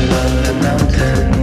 along the mountain